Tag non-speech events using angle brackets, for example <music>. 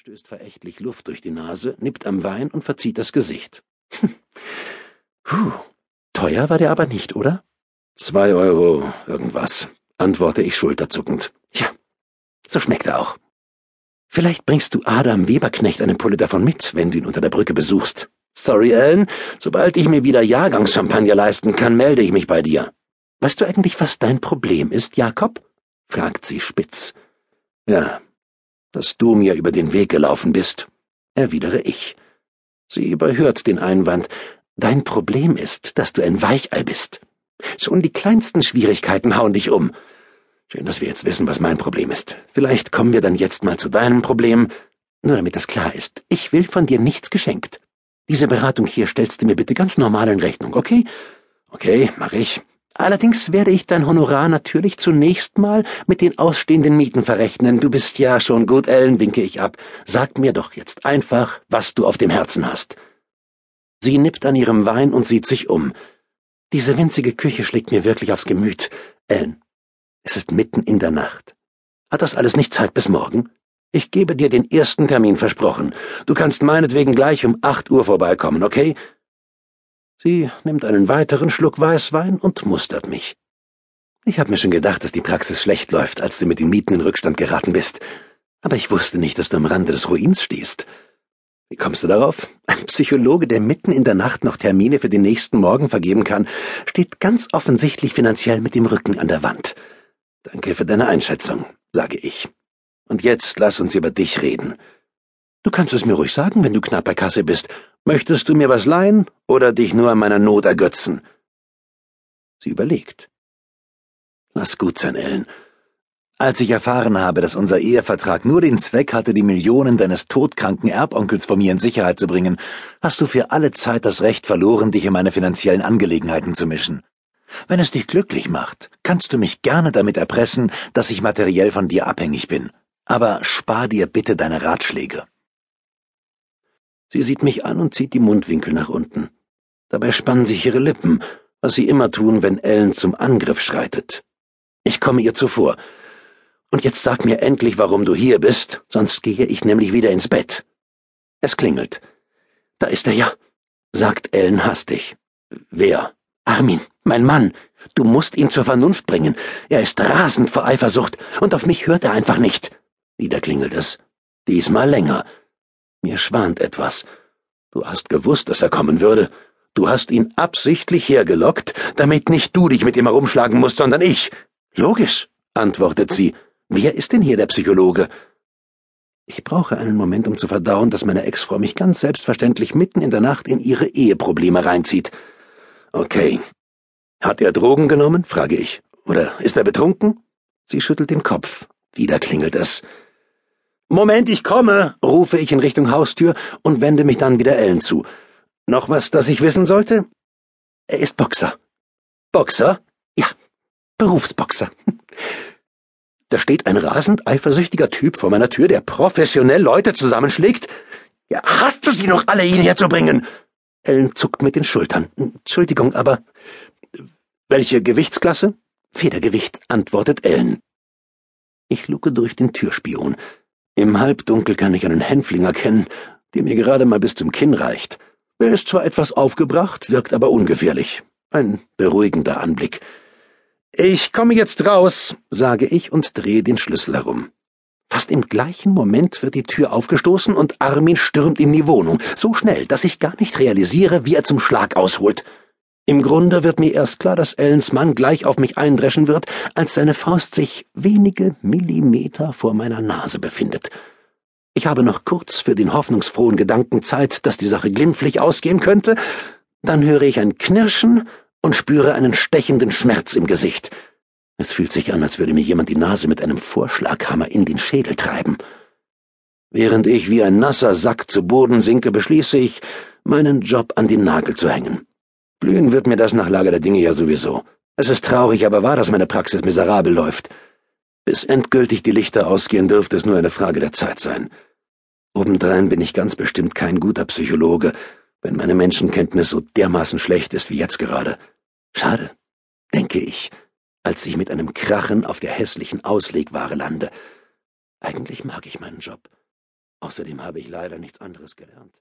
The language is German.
stößt verächtlich Luft durch die Nase, nippt am Wein und verzieht das Gesicht. <laughs> Puh, teuer war der aber nicht, oder? Zwei Euro irgendwas, antworte ich schulterzuckend. Ja, so schmeckt er auch. Vielleicht bringst du Adam Weberknecht eine Pulle davon mit, wenn du ihn unter der Brücke besuchst. Sorry, Ellen, sobald ich mir wieder Jahrgangschampagner leisten kann, melde ich mich bei dir. Weißt du eigentlich, was dein Problem ist, Jakob? fragt sie spitz. Ja, dass du mir über den Weg gelaufen bist, erwidere ich. Sie überhört den Einwand. Dein Problem ist, dass du ein Weichei bist. Schon die kleinsten Schwierigkeiten hauen dich um. Schön, dass wir jetzt wissen, was mein Problem ist. Vielleicht kommen wir dann jetzt mal zu deinem Problem. Nur damit das klar ist, ich will von dir nichts geschenkt. Diese Beratung hier stellst du mir bitte ganz normal in Rechnung, okay? Okay, mach ich. Allerdings werde ich dein Honorar natürlich zunächst mal mit den ausstehenden Mieten verrechnen. Du bist ja schon gut, Ellen, winke ich ab. Sag mir doch jetzt einfach, was du auf dem Herzen hast. Sie nippt an ihrem Wein und sieht sich um. Diese winzige Küche schlägt mir wirklich aufs Gemüt. Ellen, es ist mitten in der Nacht. Hat das alles nicht Zeit bis morgen? Ich gebe dir den ersten Termin versprochen. Du kannst meinetwegen gleich um acht Uhr vorbeikommen, okay? Sie nimmt einen weiteren Schluck Weißwein und mustert mich. Ich hab mir schon gedacht, dass die Praxis schlecht läuft, als du mit den Mieten in Rückstand geraten bist. Aber ich wusste nicht, dass du am Rande des Ruins stehst. Wie kommst du darauf? Ein Psychologe, der mitten in der Nacht noch Termine für den nächsten Morgen vergeben kann, steht ganz offensichtlich finanziell mit dem Rücken an der Wand. Danke für deine Einschätzung, sage ich. Und jetzt lass uns über dich reden. Du kannst es mir ruhig sagen, wenn du knapp bei Kasse bist. Möchtest du mir was leihen oder dich nur an meiner Not ergötzen? Sie überlegt. Lass gut sein, Ellen. Als ich erfahren habe, dass unser Ehevertrag nur den Zweck hatte, die Millionen deines todkranken Erbonkels von mir in Sicherheit zu bringen, hast du für alle Zeit das Recht verloren, dich in meine finanziellen Angelegenheiten zu mischen. Wenn es dich glücklich macht, kannst du mich gerne damit erpressen, dass ich materiell von dir abhängig bin. Aber spar dir bitte deine Ratschläge. Sie sieht mich an und zieht die Mundwinkel nach unten. Dabei spannen sich ihre Lippen, was sie immer tun, wenn Ellen zum Angriff schreitet. Ich komme ihr zuvor. Und jetzt sag mir endlich, warum du hier bist, sonst gehe ich nämlich wieder ins Bett. Es klingelt. Da ist er ja, sagt Ellen hastig. Wer? Armin, mein Mann. Du musst ihn zur Vernunft bringen. Er ist rasend vor Eifersucht, und auf mich hört er einfach nicht. Wieder klingelt es. Diesmal länger. Mir schwant etwas. Du hast gewusst, dass er kommen würde. Du hast ihn absichtlich hergelockt, damit nicht du dich mit ihm herumschlagen musst, sondern ich. Logisch, antwortet sie. Wer ist denn hier der Psychologe? Ich brauche einen Moment, um zu verdauen, dass meine Ex-Frau mich ganz selbstverständlich mitten in der Nacht in ihre Eheprobleme reinzieht. Okay. Hat er Drogen genommen? frage ich. Oder ist er betrunken? Sie schüttelt den Kopf. Wieder klingelt es. Moment, ich komme, rufe ich in Richtung Haustür und wende mich dann wieder Ellen zu. Noch was, das ich wissen sollte? Er ist Boxer. Boxer? Ja, Berufsboxer. Da steht ein rasend eifersüchtiger Typ vor meiner Tür, der professionell Leute zusammenschlägt. Ja, hast du sie noch alle hierher zu bringen? Ellen zuckt mit den Schultern. Entschuldigung, aber welche Gewichtsklasse? Federgewicht, antwortet Ellen. Ich luke durch den Türspion. Im Halbdunkel kann ich einen Hänfling erkennen, der mir gerade mal bis zum Kinn reicht. Er ist zwar etwas aufgebracht, wirkt aber ungefährlich. Ein beruhigender Anblick. Ich komme jetzt raus, sage ich und drehe den Schlüssel herum. Fast im gleichen Moment wird die Tür aufgestoßen und Armin stürmt in die Wohnung, so schnell, dass ich gar nicht realisiere, wie er zum Schlag ausholt. Im Grunde wird mir erst klar, dass Ellens Mann gleich auf mich eindreschen wird, als seine Faust sich wenige Millimeter vor meiner Nase befindet. Ich habe noch kurz für den hoffnungsfrohen Gedanken Zeit, dass die Sache glimpflich ausgehen könnte, dann höre ich ein Knirschen und spüre einen stechenden Schmerz im Gesicht. Es fühlt sich an, als würde mir jemand die Nase mit einem Vorschlaghammer in den Schädel treiben. Während ich wie ein nasser Sack zu Boden sinke, beschließe ich, meinen Job an den Nagel zu hängen. Blühen wird mir das nach Lage der Dinge ja sowieso. Es ist traurig, aber wahr, dass meine Praxis miserabel läuft. Bis endgültig die Lichter ausgehen, dürfte es nur eine Frage der Zeit sein. Obendrein bin ich ganz bestimmt kein guter Psychologe, wenn meine Menschenkenntnis so dermaßen schlecht ist wie jetzt gerade. Schade, denke ich, als ich mit einem Krachen auf der hässlichen Auslegware lande. Eigentlich mag ich meinen Job. Außerdem habe ich leider nichts anderes gelernt.